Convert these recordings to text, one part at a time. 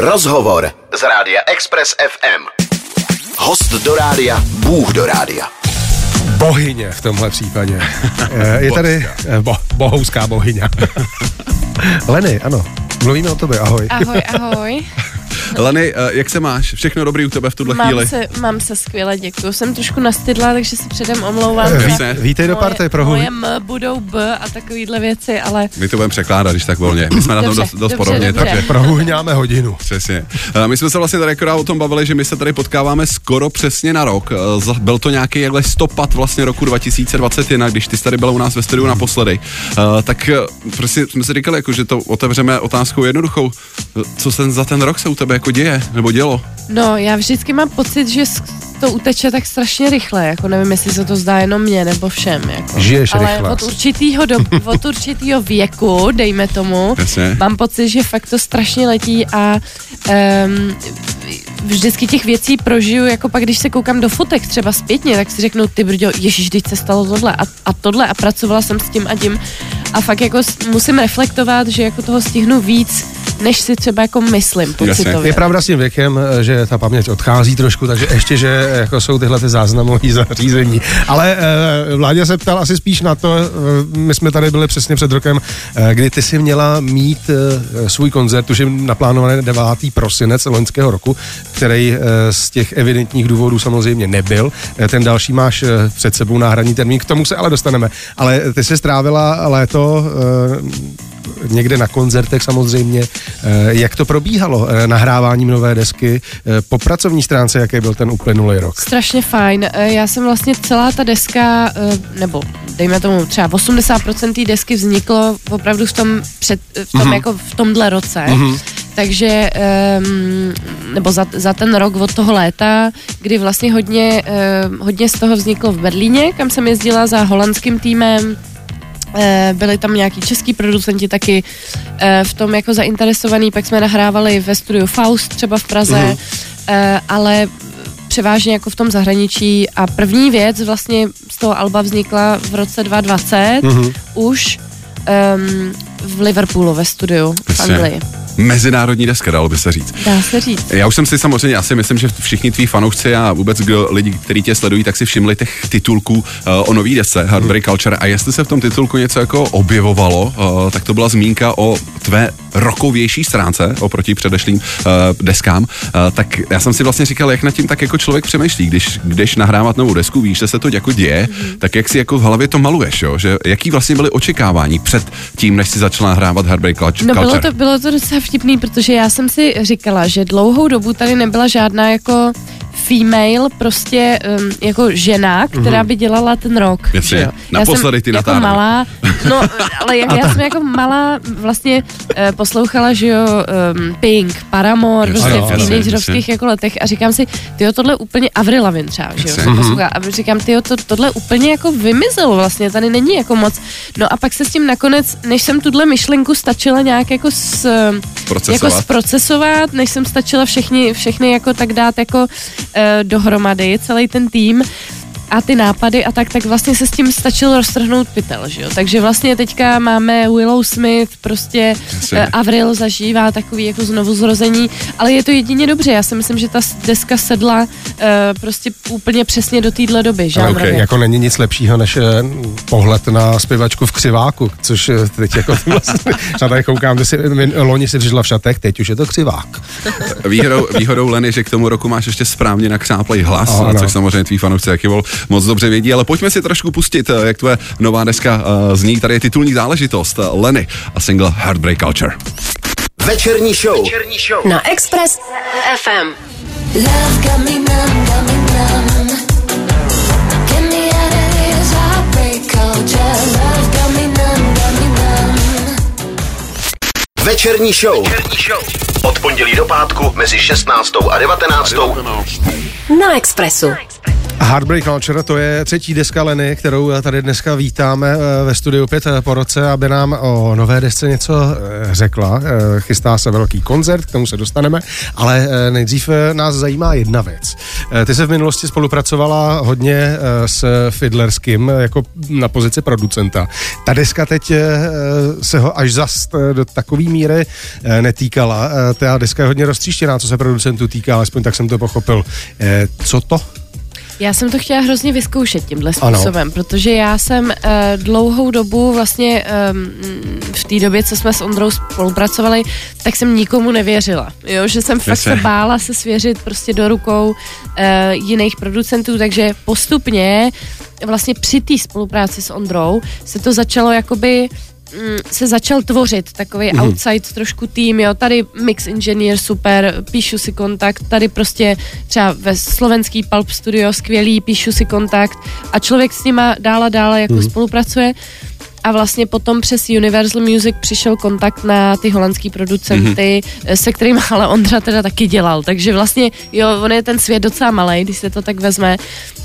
Rozhovor z rádia Express FM. Host do rádia, Bůh do rádia. Bohyně v tomhle případě. Eh, Je tady eh, bo, bohouská bohyně. Leny, ano. Mluvíme o tobě, ahoj. Ahoj, ahoj. Leny, eh, jak se máš? Všechno dobrý u tebe v tuhle Mám chvíli? se, mám se skvěle, děkuju. Jsem trošku nastydla, takže se předem omlouvám. Víte- Vítej do moje- party, prohu. Moje M budou B a takovýhle věci, ale My to budeme překládat, když tak volně. My jsme na tom Dobře, dost, dost dobře, podobně, dobře. takže Prohuhňáme hodinu. přesně. Eh, My jsme se vlastně tady akorát o tom bavili, že my se tady potkáváme skoro přesně na rok. Eh, Byl to nějaký jakhle stopad vlastně roku 2021, když ty jsi tady byla u nás ve studiu naposledy. Tak prostě jsme si říkali, jako, že to otevřeme otázkou jednoduchou. Co se za ten rok se u tebe jako děje, nebo dělo? no, já vždycky mám pocit, že to uteče tak strašně rychle, jako nevím, jestli se to zdá jenom mně nebo všem. Jako. Žiješ Ale rychle od určitýho, do, od určitýho věku, dejme tomu, Jasně. mám pocit, že fakt to strašně letí a um, vždycky těch věcí prožiju, jako pak, když se koukám do fotek třeba zpětně, tak si řeknu, ty brďo, ježiš, teď se stalo tohle a, a tohle a pracovala jsem s tím a tím a fakt jako musím reflektovat, že jako toho stihnu víc, než si třeba jako myslím pocitově. Je pravda s tím věkem, že ta paměť odchází trošku, takže ještě, že jako jsou tyhle ty záznamové zařízení. Ale eh, Vláďa se ptal asi spíš na to, eh, my jsme tady byli přesně před rokem, eh, kdy ty si měla mít eh, svůj koncert, už je naplánovaný 9. prosinec loňského roku, který eh, z těch evidentních důvodů samozřejmě nebyl. Eh, Ten další máš eh, před sebou náhradní termín, k tomu se ale dostaneme. Ale ty jsi strávila léto eh, někde na koncertech samozřejmě. Eh, Jak to probíhalo eh, nahráváním nové desky po pracovní stránce, jaký byl ten uplynulý rok? Strašně fajn. Já jsem vlastně celá ta deska, nebo dejme tomu třeba 80% té desky vzniklo opravdu v tom, před, v tom Mhm. jako v tomhle roce. Takže, um, nebo za, za ten rok od toho léta, kdy vlastně hodně, uh, hodně z toho vzniklo v Berlíně, kam jsem jezdila za holandským týmem, byli tam nějaký český producenti taky eh, v tom jako zainteresovaný, pak jsme nahrávali ve studiu Faust třeba v Praze, Mhm. eh, ale převážně jako v tom zahraničí a první věc vlastně z toho Alba vznikla v roce 2020 Mhm. už um, v Liverpoolu ve studiu v. Anglii. Mezinárodní deska, dalo by se říct. Dá se říct. Já už jsem si samozřejmě, asi myslím, že všichni tví fanoušci a vůbec kdo, lidi, kteří tě sledují, tak si všimli těch titulků uh, o nový desce Heartbreak Culture a jestli se v tom titulku něco jako objevovalo, uh, tak to byla zmínka o tvé rokovější stránce oproti předešlým uh, deskám, uh, tak já jsem si vlastně říkal, jak nad tím tak jako člověk přemýšlí, když když nahrávat novou desku, víš, že se to jako děje, tak jak si jako v hlavě to maluješ, jo? že jaký vlastně byly očekávání před tím, než si začala nahrávat Heartbreak Culture? No bylo to, bylo to docela vtipný, protože já jsem si říkala, že dlouhou dobu tady nebyla žádná jako female, prostě um, jako žena, která by dělala ten rok. Mhm. Jasně. že jo. Naposledy jsem ty jako malá, no ale jak já jsem jako malá vlastně uh, poslouchala, že jo, um, Pink, Paramore, prostě v teenagerovských jako letech a říkám si, tyjo, tohle úplně Avril Lavigne třeba, že jo, jsem poslouchala a říkám, tyjo, to, tohle úplně jako vymizelo vlastně, tady není jako moc. No a pak se s tím nakonec, než jsem tuhle myšlenku stačila nějak jako s, Procesovat. jako zprocesovat, než jsem stačila všechny, všechny jako tak dát jako dohromady, celý ten tým a ty nápady a tak, tak vlastně se s tím stačil roztrhnout pytel, že jo. Takže vlastně teďka máme Willow Smith, prostě uh, Avril zažívá takový jako znovu zrození, ale je to jedině dobře, já si myslím, že ta deska sedla uh, prostě úplně přesně do téhle doby, Ale žánrově. jako není nic lepšího než eh, pohled na zpěvačku v křiváku, což eh, teď jako vlastně, já tady koukám, ty si, loni si přišla v šatech, teď už je to křivák. Výhodou, výhodou Leny, že k tomu roku máš ještě správně nakřáplej hlas, Ano. ano. což samozřejmě tvý fanoušci jaký vol moc dobře vědí, ale pojďme si trošku pustit, eh, jak tvoje nová deska uh, zní. Tady je titulní záležitost eh, Leny a single Heartbreak Culture. Večerní show. Večerní show. Na Express FM. Love got me numb, got me numb. Get me out of this heartbreak culture. Love got me numb, got me numb. Večerní show. Večerní show. Od pondělí do pátku mezi 16. a 19. Na Expressu. Heartbreak Launcher, to je třetí deska Leny, kterou tady dneska vítáme eh, ve studiu 5 po roce, aby nám o nové desce něco eh, řekla. Eh, Chystá se velký koncert, k tomu se dostaneme, ale nejdřív nás zajímá jedna věc. Ty se v minulosti spolupracovala hodně s Fiddlerským jako na pozici producenta. Ta deska teď se ho až zas do takové míry netýkala. Ta deska je hodně roztříštěná, co se producentů týká, alespoň tak jsem to pochopil. Co to? Já jsem to chtěla hrozně vyzkoušet tímhle způsobem, ano. protože já jsem uh, dlouhou dobu vlastně um, v té době, co jsme s Ondrou spolupracovali, tak jsem nikomu nevěřila. Jo, že jsem fakt se bála se svěřit prostě do rukou uh, jiných producentů, takže postupně vlastně při té spolupráci s Ondrou se to začalo jakoby se začal tvořit takový mm. outside trošku tým, jo, tady mix engineer super, píšu si kontakt, tady prostě třeba ve slovenský Pulp Studio skvělý, píšu si kontakt a člověk s nima dál a dál jako mm. spolupracuje a vlastně potom přes Universal Music přišel kontakt na ty holandský producenty, mm-hmm. se kterými ale Ondra teda taky dělal, takže vlastně jo, on je ten svět docela malý, když se to tak vezme,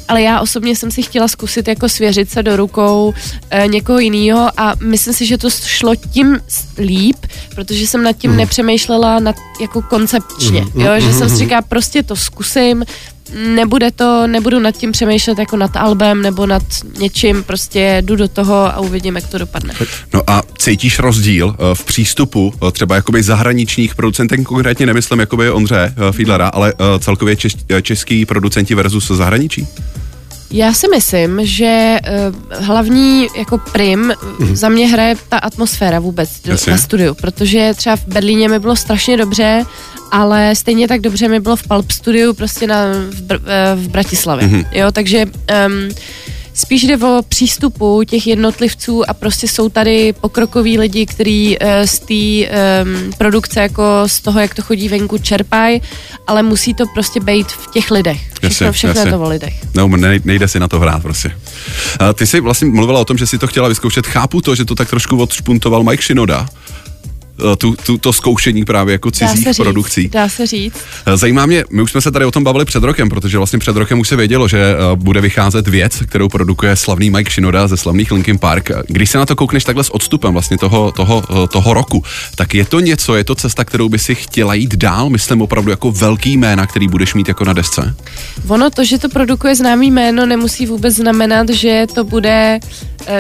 ale já osobně jsem si chtěla zkusit jako svěřit se do rukou e, někoho jiného a myslím si, že to šlo tím líp, protože jsem nad tím mm. nepřemýšlela nad, jako koncepčně, mm. jo, že mm. jsem si říkala, prostě to zkusím, nebude to, nebudu nad tím přemýšlet jako nad albem nebo nad něčím, prostě jdu do toho a uvidím, jak to dopadne. No a cítíš rozdíl eh, v přístupu eh, třeba jakoby zahraničních producentů, konkrétně nemyslím jakoby Ondře eh, Fiedlera, ale celkově český producenti versus zahraničí? Já si myslím, že uh, hlavní jako prim mm. za mě hraje ta atmosféra vůbec do, na studiu, protože třeba v Berlíně mi bylo strašně dobře, ale stejně tak dobře mi bylo v Pulp Studiu prostě na, v, Br- uh, v Bratislavě, mm. jo, takže um, spíš jde o přístupu těch jednotlivců a prostě jsou tady pokrokoví lidi, kteří uh, z té um, produkce jako z toho, jak to chodí venku, čerpají, ale musí to prostě být v těch lidech. Všechno, jasně, všechno jasně. je to o lidech. No, nejde si na to hrát prostě. Ty jsi vlastně mluvila o tom, že si to chtěla vyzkoušet. Chápu to, že to tak trošku odšpuntoval Mike Shinoda, Eh, tu, tu, to zkoušení právě jako cizích dá produkcí. Dá se říct. Eh, zajímá mě, my už jsme se tady o tom bavili před rokem, protože vlastně před rokem už se vědělo, že eh, bude vycházet věc, kterou produkuje slavný Mike Shinoda ze slavných Linkin Park. Když se na to koukneš takhle s odstupem vlastně toho, toho, toho roku, tak je to něco, je to cesta, kterou by si chtěla jít dál, myslím opravdu jako velký jména, který budeš mít jako na desce? Ono to, že to produkuje známý jméno, nemusí vůbec znamenat, že to bude,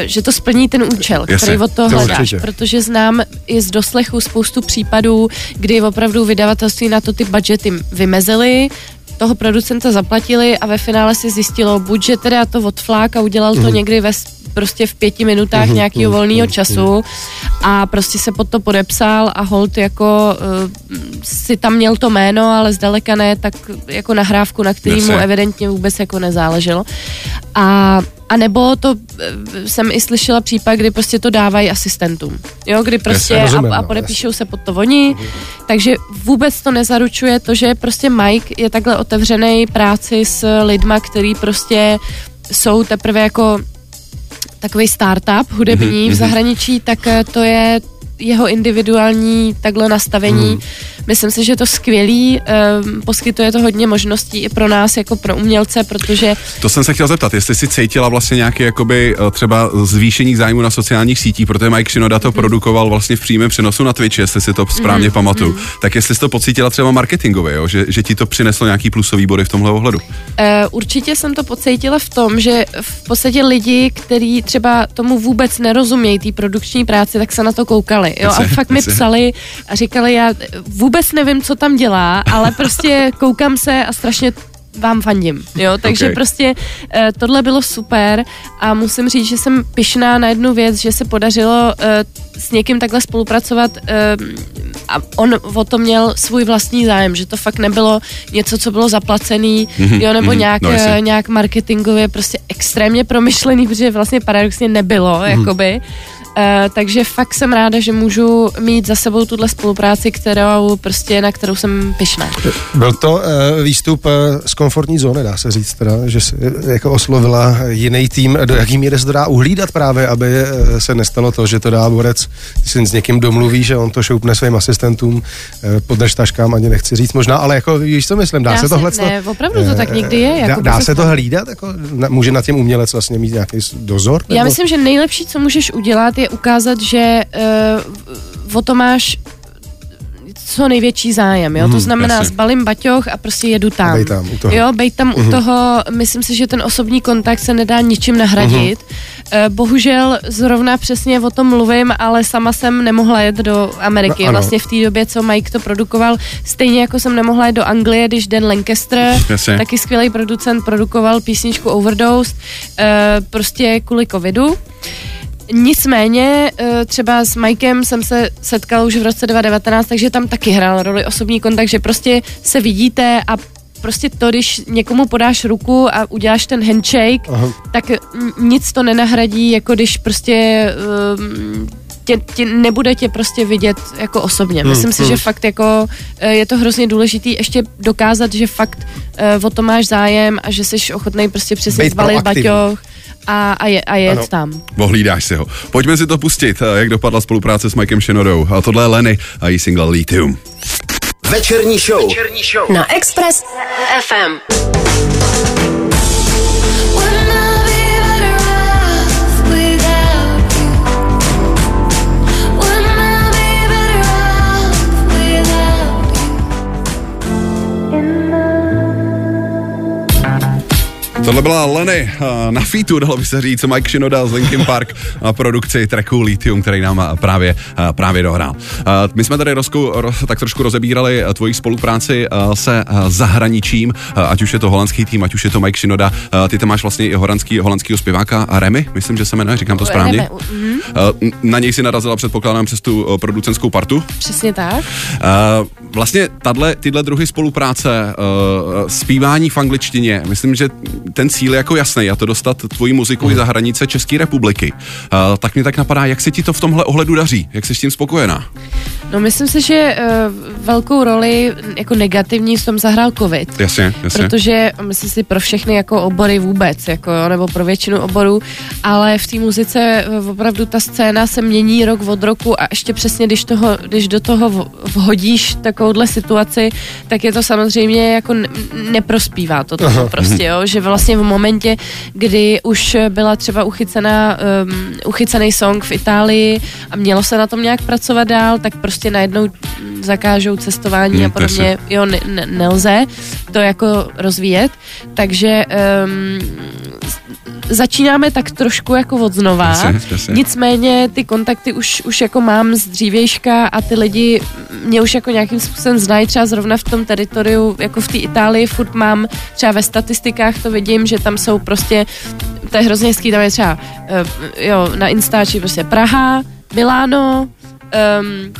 že to splní ten účel, Jasně, který od toho to hledáš, určitě. protože znám i z doslechu poslechu spoustu případů, kdy opravdu vydavatelství na to ty budgety vymezily, toho producenta zaplatili a ve finále si zjistilo, buď že teda to odflák a udělal to mm. někdy ve prostě v pěti minutách mm-hmm, nějakého mm, volného mm, času a prostě se pod to podepsal a hold jako uh, si tam měl to jméno, ale zdaleka ne tak jako nahrávku, na který mu evidentně vůbec jako nezáleželo. A a nebo to eh, jsem i slyšela případ, kdy prostě to dávají asistentům. Jo, kdy prostě rozumím, a, a no, podepíšou se pod to oni. Takže vůbec to nezaručuje to, že prostě Mike je takhle otevřený práci s lidma, který prostě jsou teprve jako takový startup hudební mm-hmm. v mhm. zahraničí, tak eh, to je jeho individuální takhle nastavení. Mm. Myslím si, že je to skvělý, um, poskytuje to hodně možností i pro nás jako pro umělce, protože... To jsem se chtěl zeptat, jestli si cítila vlastně nějaký jakoby eh, třeba zvýšení zájmu na sociálních sítích, protože Mike Shinoda to mm. produkoval vlastně v přímém přenosu na Twitch, jestli si to správně mm. pamatuju. Mm. Tak jestli jsi to pocítila třeba marketingově, jo? Že, že ti to přineslo nějaký plusový body v tomhle ohledu? Uh, určitě jsem to pocítila v tom, že v podstatě lidi, kteří třeba tomu vůbec nerozumějí, té produkční práci, tak se na to koukali. Jo? A fakt mi psali a říkali, já vůbec nevím, co tam dělá, ale prostě koukám se a strašně vám fandím, jo, takže okay. prostě uh, tohle bylo super a musím říct, že jsem pyšná na jednu věc, že se podařilo uh, s někým takhle spolupracovat uh, a on o to měl svůj vlastní zájem, že to fakt nebylo něco, co bylo zaplacený, mm-hmm, jo, nebo mm-hmm, nějak, no, uh, nějak marketingově prostě extrémně promyšlený, protože vlastně paradoxně nebylo, mm-hmm. jakoby Uh, takže fakt jsem ráda, že můžu mít za sebou tuhle spolupráci, kterou prostě, na kterou jsem pyšná. Byl to uh, výstup uh, z komfortní zóny, dá se říct, teda, že jsi jako oslovila jiný tým, do jaký míry se to dá uhlídat právě, aby se nestalo to, že to dá borec, když si s někým domluví, že on to šoupne svým asistentům, uh, podrž taškám, ani nechci říct možná, ale jako víš, co myslím, dá, Dá se se- tohle ne, opravdu to tak někdy je, Dá, jako dá bez se to hlídat? Jako, na, může nad tím umělec vlastně mít nějaký dozor? Já nebo- myslím, že nejlepší, co můžeš udělat, je ukázat, že uh, o to máš co největší zájem, jo? to znamená, jasně. zbalím baťoch a prostě jedu tam. Mhm, bej tam u toho. Jo, bej tam u toho, myslím si, že ten osobní kontakt se nedá ničím nahradit. Eh, Bohužel zrovna přesně o tom mluvím, ale sama jsem nemohla jet do Ameriky. No, ano. vlastně v té době, co Mike to produkoval, stejně jako jsem nemohla jet do Anglie, když Dan Lancaster, Jasně. taky skvělý producent, produkoval písničku Overdose, eh, prostě kvůli covidu. Nicméně eh, třeba s Mikem jsem se setkala už v roce 2019, takže tam taky hrál roli osobní kontakt, že prostě se vidíte a prostě to, když někomu podáš ruku a uděláš ten handshake, Aha. tak nic to nenahradí, jako když prostě um, tě, tě, nebude tě prostě vidět jako osobně. Myslím si, že fakt jako eh, je to hrozně důležitý ještě dokázat, že fakt eh, o to máš zájem a že jsi ochotný prostě přesně zbalit proaktivní. baťoch a, a, je, a jet Ano. tam. Ohlídáš si ho. Pojďme si to pustit, eh, jak dopadla spolupráce s Mikem Shinodou. A tohle je Lenny a její single Lithium. Večerní show. Večerní show. Na Express FM. Wouldn't Tohle byla Lenny eh, na featu, dalo by se říct, Mike Shinoda z Linkin Park na produkci tracku Lithium, který nám eh, právě, eh, právě dohrál. My jsme tady rozku, roz, tak trošku rozebírali tvoji spolupráci se zahraničím, ať už je to holandský tým, ať už je to Mike Shinoda. Ty tam máš vlastně i holandský, holandskýho zpěváka Remy, myslím, že se jmenuje, říkám to správně. Mhm. Na něj si narazila, předpokládám, přes tu producentskou partu. Přesně tak. Vlastně tahle, tyhle druhy spolupráce, zpívání v angličtině, myslím, že ten cíl je jako jasný, a to dostat tvoji muziku i za hranice České republiky. Uh, tak mě tak napadá, jak se ti to v tomhle ohledu daří, jak jsi s tím spokojená? No myslím si, že uh, velkou roli jako negativní v tom zahrál covid. Jasně, jasně. Protože myslím si pro všechny jako obory vůbec, jako, nebo pro většinu oborů, ale v té muzice eh, opravdu ta scéna se mění rok od roku a ještě přesně, když, toho, když do toho vhodíš takovouhle situaci, tak je to samozřejmě jako ne- neprospívá to tomu prostě, jo, že vlastně v momentě, kdy už byla třeba uchycená, um, uchycený song v Itálii a mělo se na tom nějak pracovat dál, tak prostě najednou zakážou cestování Hmm, a podobně, jo, ne, ne, nelze to jako rozvíjet, takže um, začínáme tak trošku jako od znova, Jasně, jasně. nicméně ty kontakty už, už jako mám z dřívějška a ty lidi mě už jako nějakým způsobem znají, třeba zrovna v tom teritoriu, jako v té Itálii, furt mám, třeba ve statistikách to vidím, že tam jsou prostě, to je hrozně hezký, tam je třeba, uh, jo, na Instači prostě Praha, Miláno, um,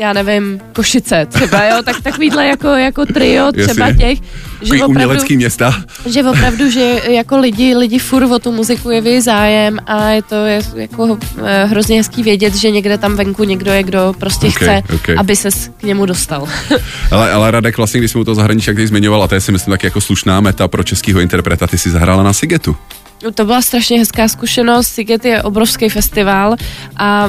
já nevím, Košice třeba, jo, tak takovýhle jako, jako trio třeba Jasně. těch, že opravdu, umělecký města. že opravdu, že jako lidi, lidi furt o tu muziku jeví zájem a je to je, jako eh, hrozně hezký vědět, že někde tam venku někdo je, kdo prostě Ok, chce, ok. aby se k němu dostal. Ale, ale Radek, vlastně, když jsme u toho zahraničí, jak ty zmiňoval, a to je si myslím tak jako slušná meta pro českého interpreta, ty si zahrála na Sigetu. To byla strašně hezká zkušenost. Siget je obrovský festival a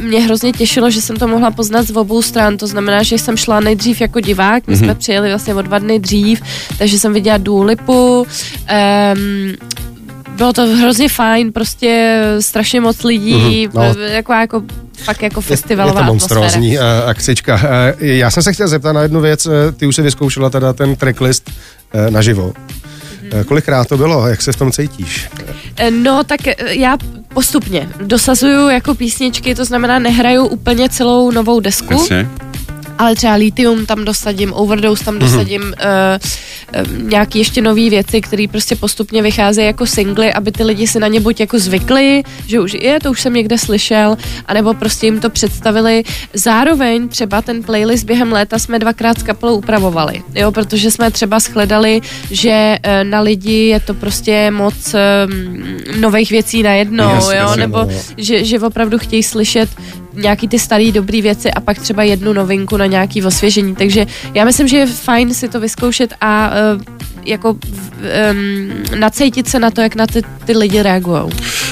mě hrozně těšilo, že jsem to mohla poznat z obou stran. To znamená, že jsem šla nejdřív jako divák, my jsme přijeli vlastně o dva dny dřív, takže jsem viděla Dua Lipu. Um, bylo to hrozně fajn, prostě strašně moc lidí, Mhm, no. jako, jako fakt jako Je festivalová to atmosféra. monstrózní uh, akcička. Uh, já jsem se chtěl zeptat na jednu věc. Uh, ty už si vyzkoušela teda ten tracklist uh, naživo. Uh, kolikrát to bylo? Jak se v tom cítíš? Eh, No, tak eh, já postupně dosazuju jako písničky, to znamená nehraju úplně celou novou desku, Jasně. Ale třeba Lithium tam dosadím, Overdose tam dosadím, uh, uh, nějaký ještě nové věci, které prostě postupně vycházejí jako singly, aby ty lidi si na ně buď jako zvykli, že už je, to už jsem někde slyšel, anebo prostě jim to představili. Zároveň třeba ten playlist během léta jsme dvakrát s kapelou upravovali, jo, protože jsme třeba shledali, že eh, na lidi je to prostě moc um, nových věcí najednou, Jasně, jo, jasně, nebo no. že, že opravdu chtějí slyšet nějaký ty staré dobré věci a pak třeba jednu novinku na nějaký osvěžení. Takže já myslím, že je fajn si to vyzkoušet a uh, jako um, nacejtit se na to, jak na ty, ty lidi reagují.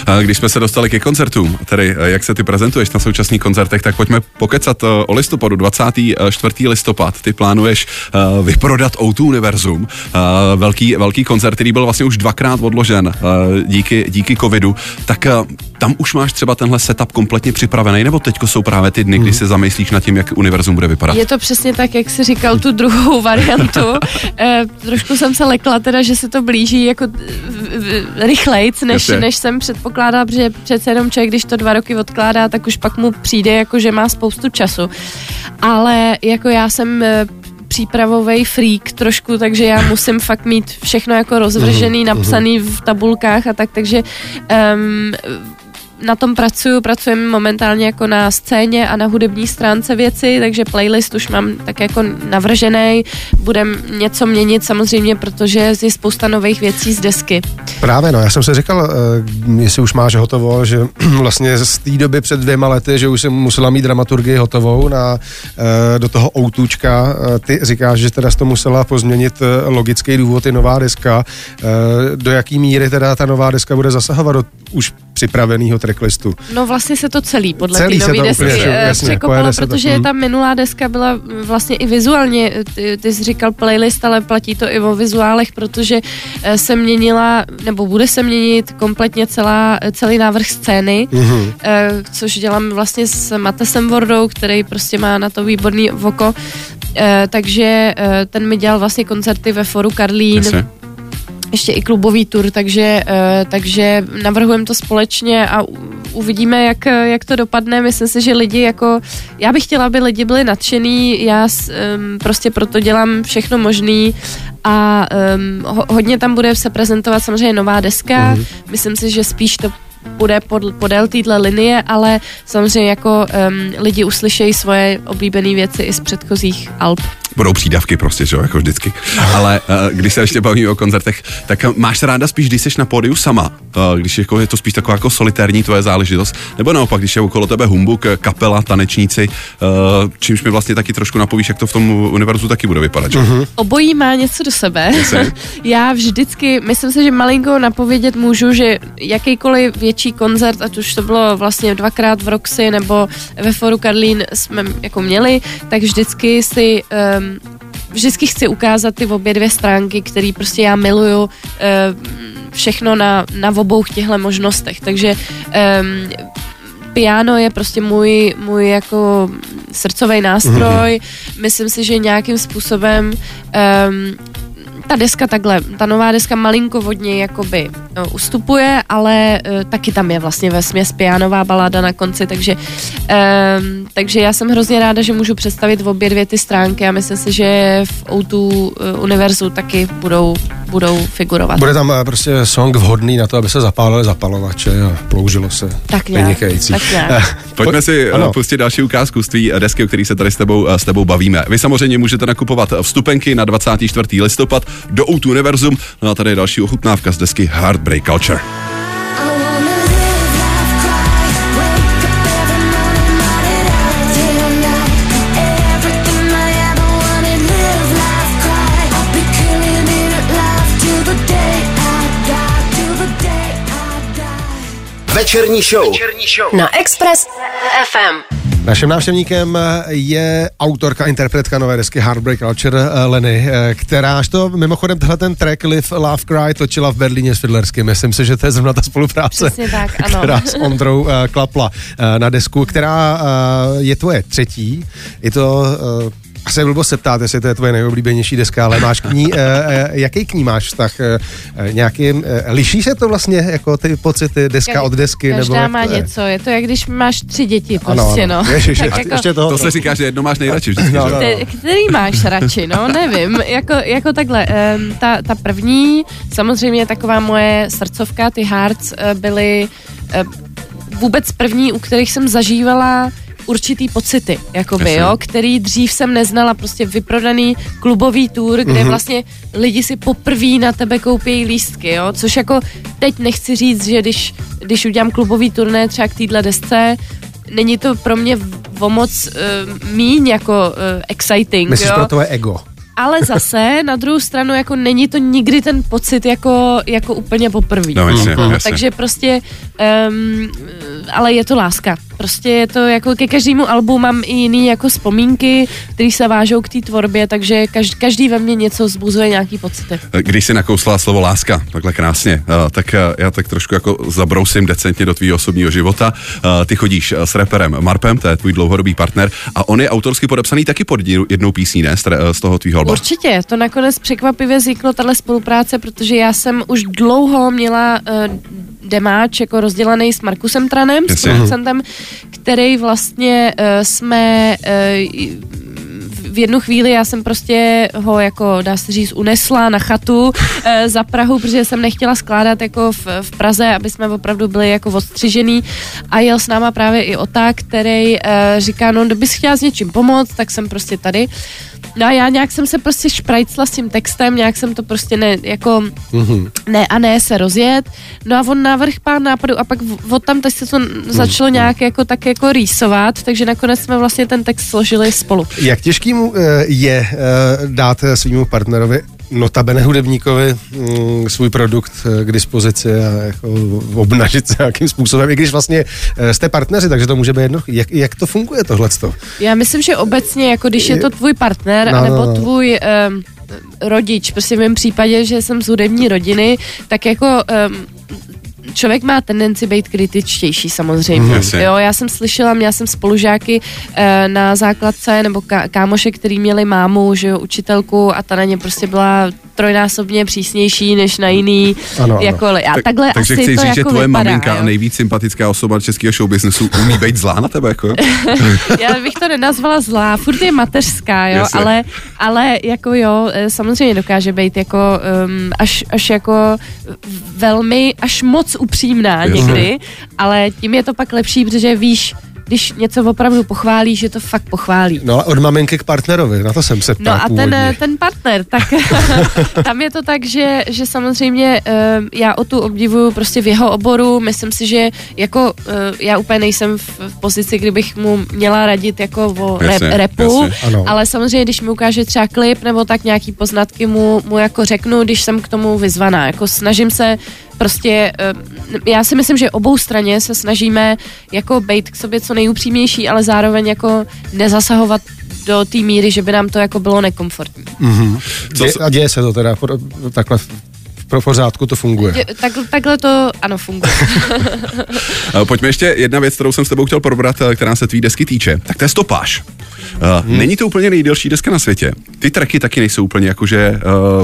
A Když jsme se dostali ke koncertům, tedy eh, jak se ty prezentuješ na současných koncertech, tak pojďme pokecat eh, o listopadu, 24. listopad. Ty plánuješ eh, vyprodat O2 Univerzum, eh, velký, velký koncert, který byl vlastně už dvakrát odložen eh, díky, díky covidu. Tak eh, tam už máš třeba tenhle setup kompletně připravený, nebo teďko jsou právě ty dny, kdy se zamyslíš nad tím, jak univerzum bude vypadat? Je to přesně tak, jak jsi říkal, tu druhou variantu. e, trošku jsem se lekla teda, že se to blíží jako rychlejc, než, Jasně. než jsem předpokládala, protože přece jenom člověk, když to dva roky odkládá, tak už pak mu přijde, jako že má spoustu času. Ale jako já jsem e, přípravový freak trošku, takže já musím fakt mít všechno jako rozvržený, napsaný v tabulkách a tak, takže um, na tom pracuju, pracujeme momentálně jako na scéně a na hudební stránce věci, takže playlist už mám tak jako navržený, budem něco měnit samozřejmě, protože je spousta nových věcí z desky. Právě, no, já jsem si říkal, uh, jestli už máš hotovo, že vlastně z té doby před dvěma lety, že už jsem musela mít dramaturgii hotovou na, uh, do toho outůčka. Uh, ty říkáš, že teda to musela pozměnit logický důvod, je nová deska. Do jaký míry teda ta nová deska bude zasahovat do už připraveného tracklistu? No vlastně se to celý podle Celý té se nové to desky úplně, eh, jasně, překopalo, se to, protože hm. ta minulá deska byla vlastně i vizuálně, ty, ty jsi říkal playlist, ale platí to i o vizuálech, protože eh, se měnila, nebo bude se měnit kompletně celá, celý návrh scény, Mhm. eh, což dělám vlastně s Matesem Wardou, který prostě má na to výborný oko. Eh, takže eh, ten mi dělal vlastně koncerty ve foru Karlín, Jasně. Ještě i klubový tur, takže, eh, takže navrhujeme to společně a uvidíme, jak, eh, jak to dopadne. Myslím si, že lidi jako, já bych chtěla, aby lidi byli nadšený, já prostě proto dělám všechno možný a ho, hodně tam bude se prezentovat samozřejmě nová deska, Mhm. myslím si, že spíš to bude pod, podél téhle linie, ale samozřejmě jako um, lidi uslyšejí svoje oblíbené věci i z předchozích alb. Budou přídavky prostě, že jo, jako vždycky. Ale uh, když se ještě bavíme o koncertech, tak uh, máš ráda spíš, když jsi na pódiu sama, uh, když jako je to spíš taková jako solitérní tvoje záležitost, nebo naopak, když je okolo tebe humbuk, eh, kapela, tanečníci, uh, čímž mi vlastně taky trošku napovíš, jak to v tom univerzu taky bude vypadat, že? Uh-huh. Obojí má něco do sebe. Já vždycky, myslím si, že malinko napovědět můžu, že jakýkoliv větší koncert, ať už to bylo vlastně dvakrát v Roxy nebo ve Foru Karlín jsme jako měli, tak vždycky si um, vždycky chci ukázat ty obě dvě stránky, které prostě já miluju um, všechno na, na obou těchto možnostech. Takže um, piano je prostě můj, můj jako srdcový nástroj. Myslím si, že nějakým způsobem um, ta deska takhle, ta nová deska malinko vodně jakoby no, ustupuje, ale uh, taky tam je vlastně ve směs pianová baláda na konci, takže, um, takže já jsem hrozně ráda, že můžu představit obě dvě ty stránky a myslím si, že v O2 uh, univerzu taky budou, budou figurovat. Bude tam eh, prostě song vhodný na to, aby se zapálili zapalovače a ploužilo se. Tak nějak, Vynikající. tak nějak. Eh, Pojďme si ano. ano. pustit další ukázku z tvý desky, o který se tady s tebou, s tebou bavíme. Vy samozřejmě můžete nakupovat vstupenky na 24. listopad do Outu Univerzum. No a tady je další ochutnávka z desky Heartbreak Culture. Večerní show. Večerní show. Na Express FM. Naším návštěvníkem je autorka, interpretka nové desky Heartbreak Culture eh, Leny, eh, kteráž to mimochodem tenhle ten track Live Love Cry točila v Berlíně s Fiddlerským. Myslím si, že to je zrovna ta spolupráce, Přesně tak, ano. která s Ondrou uh, klapla na desku, která je tvoje třetí. Je to Asi je blbost se ptát, jestli to je tvoje nejoblíbenější deska, ale máš k ní, eh, eh, jaký k ní máš vztah? Eh, eh, nějaký, eh, liší se to vlastně, jako ty pocity, deska od desky? Každá nebo má to je? něco, je to jak když máš tři děti Ano, prostě, ano. no. Ježiš, Tak ještě, jako- ještě toho. To se říká, že jedno máš nejradši vždycky, No, no. Kte- který máš radši, no, nevím, jako, jako takhle, um, ta, ta první, samozřejmě taková moje srdcovka, ty Hearts uh, byly vůbec první, u kterých jsem zažívala určitý pocity, jakoby, Jasně. jo, který dřív jsem neznala, prostě vyprodaný klubový tour, kde Mhm. vlastně lidi si poprvé na tebe koupějí lístky, jo, což jako teď nechci říct, že když, když udělám klubový turné třeba k téhle desce, není to pro mě o moc uh, míň jako uh, exciting, Myslíš jo? pro tvoje ego? ale zase na druhou stranu jako není to nikdy ten pocit jako, jako úplně poprvé. No, jasně, jasně. Takže prostě, um, ale je to láska. Prostě je to jako ke každému albu mám i jiný jako vzpomínky, které se vážou k té tvorbě, takže každý, každý ve mně něco zbuzuje nějaký pocity. Když si nakousla slovo láska, takhle krásně, eh, tak eh, já tak trošku jako zabrousím decentně do tvýho osobního života. Eh, Ty chodíš s reperem Marpem, to je tvůj dlouhodobý partner, a on je autorsky podepsaný taky pod jednou- písní, ne, z toho tvýho alba. Určitě, to nakonec překvapivě vzniklo tahle spolupráce, protože já jsem už dlouho měla demáč jako rozdělaný s Markusem Tranem, s Jasně. producentem, který vlastně uh, jsme uh, v jednu chvíli já jsem prostě ho jako, dá se říct, unesla na chatu e, za Prahu, protože jsem nechtěla skládat jako v, v Praze, aby jsme opravdu byli jako odstřižený a jel s náma právě i Ota, který e, říká, no kdybys chtěla s něčím pomoct, tak jsem prostě tady. No a já nějak jsem se prostě šprajcla s tím textem, nějak jsem to prostě ne, jako Mhm. ne a ne se rozjet. No a on návrh pár nápadů a pak v- od tam teď se to začalo nějak jako tak jako rýsovat, takže nakonec jsme vlastně ten text složili spolu. Jak těžký eh, je eh, dát eh, svýmu partnerovi notabene hudebníkovi mm, svůj produkt k dispozici a jako obnažit se nějakým způsobem, i když vlastně jste partneři, takže to může být jedno. Jak, jak to funguje tohleto? Já myslím, že obecně, jako když je to tvůj partner, No, no, nebo no, no. tvůj um, rodič, prostě v mém případě, že jsem z hudební rodiny, tak jako um, člověk má tendenci být kritičtější samozřejmě. Jasně. Jo, já jsem slyšela, měla jsem spolužáky eh, na základce nebo ká- kámoše, který měli mámu, že jo, učitelku a ta na ně prostě byla trojnásobně přísnější než na jiný. Ano, ano. Jako, a Tak- takhle takže asi chci to říct, jako že tvoje vypadá, maminka, jo. nejvíc sympatická osoba českého showbiznesu, umí být zlá na tebe, jako? Já bych to nenazvala zlá, furt je mateřská, jo, Jasně. ale, ale jako jo, eh, samozřejmě dokáže být jako um, až, až jako velmi, až moc upřímná Jasně. někdy, ale tím je to pak lepší, protože víš, když něco opravdu pochválí, že to fakt pochválí. No ale od maminky k partnerovi, na to jsem se ptal No a ten, původně. ten partner, tak tam je to tak, že, že samozřejmě uh, já o tu obdivuju prostě v jeho oboru, myslím si, že jako uh, já úplně nejsem v, v pozici, kdybych mu měla radit jako o rap, repu, jasně. Ale samozřejmě, když mi ukáže třeba klip nebo tak nějaký poznatky mu, mu jako řeknu, když jsem k tomu vyzvaná, jako snažím se prostě, uh, já si myslím, že obou straně se snažíme jako být k sobě co nejupřímnější, ale zároveň jako nezasahovat do té míry, že by nám to jako bylo nekomfortní. Co Dě, a děje se to teda takhle pro pořádku to funguje. Tak, takhle to, ano, funguje. Eh, Pojďme ještě jedna věc, kterou jsem s tebou chtěl probrat, eh, která se tvý desky týče. Tak to je stopáž. Uh, Není to úplně nejdelší deska na světě. Ty tracky taky nejsou úplně jakože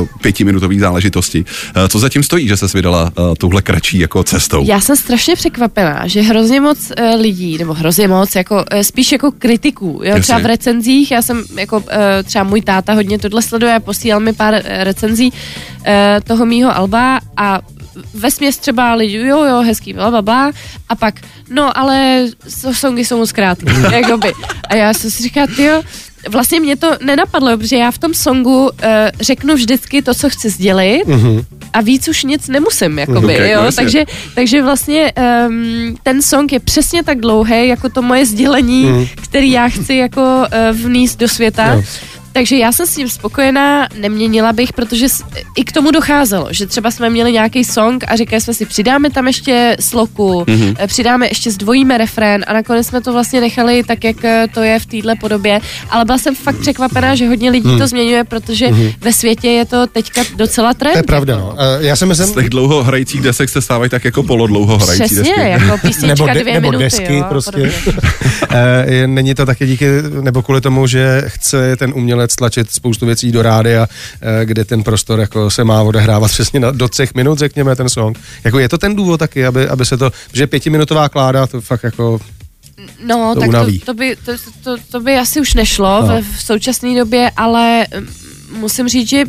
uh, pětiminutový záležitosti. Uh, co zatím stojí, že se vydala uh, touhle kratší jako cestou? Já jsem strašně překvapená, že hrozně moc uh, lidí, nebo hrozně moc, jako uh, spíš jako kritiků, jo, Jasně. třeba v recenzích, já jsem jako uh, třeba můj táta hodně tohle sleduje, posílal mi pár uh, recenzí uh, toho mýho alba a ve směs třeba lidi, jo, jo, hezký, bla, bla, bla, a pak, no, ale so- songy jsou moc krátké, jakoby. A já jsem si říkala, jo, vlastně mě to nenapadlo, protože já v tom songu uh, řeknu vždycky to, co chci sdělit, a víc už nic nemusím, jakoby, Ok, jo, no jasně. takže, takže vlastně um, ten song je přesně tak dlouhý, jako to moje sdělení, který já chci jako uh, vníst do světa. Jo. Takže já jsem s tím spokojená, neměnila bych, protože i k tomu docházelo, že třeba jsme měli nějaký song a říkali jsme si, přidáme tam ještě sloku, Mhm. mm-hmm. přidáme ještě zdvojíme refrén a nakonec jsme to vlastně nechali tak, jak eh, to je v téhle podobě. Ale byla jsem fakt překvapená, že hodně lidí to zmiňuje, protože ve světě je to teďka docela trend. To je pravda, no. Eh, Já si myslím, Z těch dlouho hrajících desek se stávají tak jako polodlouho hrající Přesně, desky. jako písnička nebo, de, dvě nebo minuty. desky jo, prostě. podobně. Není to taky díky, nebo kvůli tomu, že chce ten umělec tlačit spoustu věcí do rádia, eh, kde ten prostor jako se má odehrávat přesně na, do třech minut, řekněme, ten song. Jako je to ten důvod taky, aby, aby se to, že pětiminutová kláda, to fakt jako, No, To tak unaví. to, to, by, to, to, to by asi už nešlo No. v, v současné době, ale mm, musím říct, že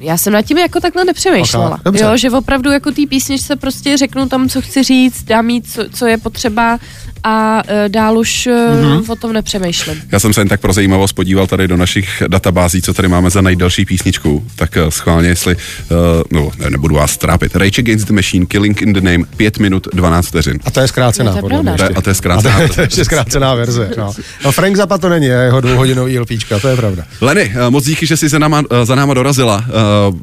já jsem nad tím jako takhle nepřemýšlela. Ok, dobře. jo, že opravdu jako té písničce prostě řeknu tam, co chci říct, dám jí, co, co je potřeba a uh, dál už mm-hmm. o tom nepřemýšlím. Já jsem se jen tak pro zajímavost podíval tady do našich databází, co tady máme za nejdelší písničku. Tak uh, schválně, jestli, uh, no, ne, nebudu vás trápit. Rage Against the Machine, Killing in the Name, 5 minut 12 vteřin. a to je zkrácená, No, to je podle mě. pravda. To je- ještě. a to je A zkrácená. to, je, to je ještě zkrácená verze. No. no Frank Zappa to není, je jeho dvouhodinový LPčka, to je pravda. Leny, moc díky, že jsi za náma, za náma dorazila. Eh,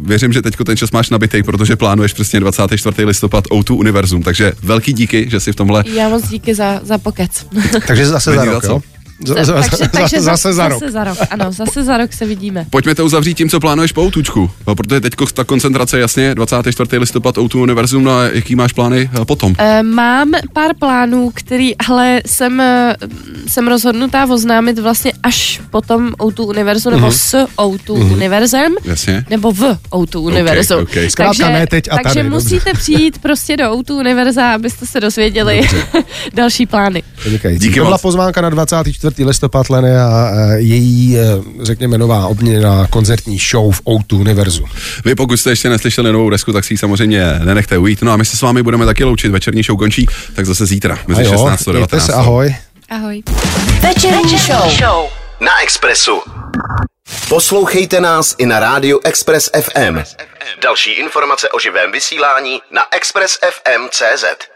Věřím, že teďko ten čas máš nabitej, protože plánuješ přesně 24. listopad O2 Univerzum, takže velký díky, že jsi v tomhle Já moc díky za, za pokec. Takže zase za Není rok, za co. jo? Z- z- takže, z- takže zase za rok. Zase za rok, ano, zase za rok se vidíme. Pojďme to uzavřít tím, co plánuješ po Outučku, no, protože teď ta koncentrace jasně 24. listopad O2 Univerzum, no a jaký máš plány eh, potom? Eh, Mám pár plánů, který ale jsem, eh, jsem rozhodnutá oznámit vlastně až potom O2 Univerzu, nebo Mhm. s O2 Univerzem, Jasně. nebo v O2 Univerzu. ok. Zkrátka takže, ne teď a takže tady, dobře. musíte přijít prostě do O2 Univerza, abyste se dozvěděli další plány. Díky to byla pozvánka na 24. listopad Leny a její, eh, řekněme, nová obměna koncertní show v O2 Univerzu. Vy pokud jste ještě neslyšeli novou desku, tak si ji samozřejmě nenechte ujít. No a my se s vámi budeme taky loučit. Večerní show končí, tak zase zítra, mezi jo, 16 a mějte 19. se, ahoj. Ahoj. Večerní show. Na Expressu. Poslouchejte nás i na rádiu Express FM. Další informace o živém vysílání na expressfm.cz.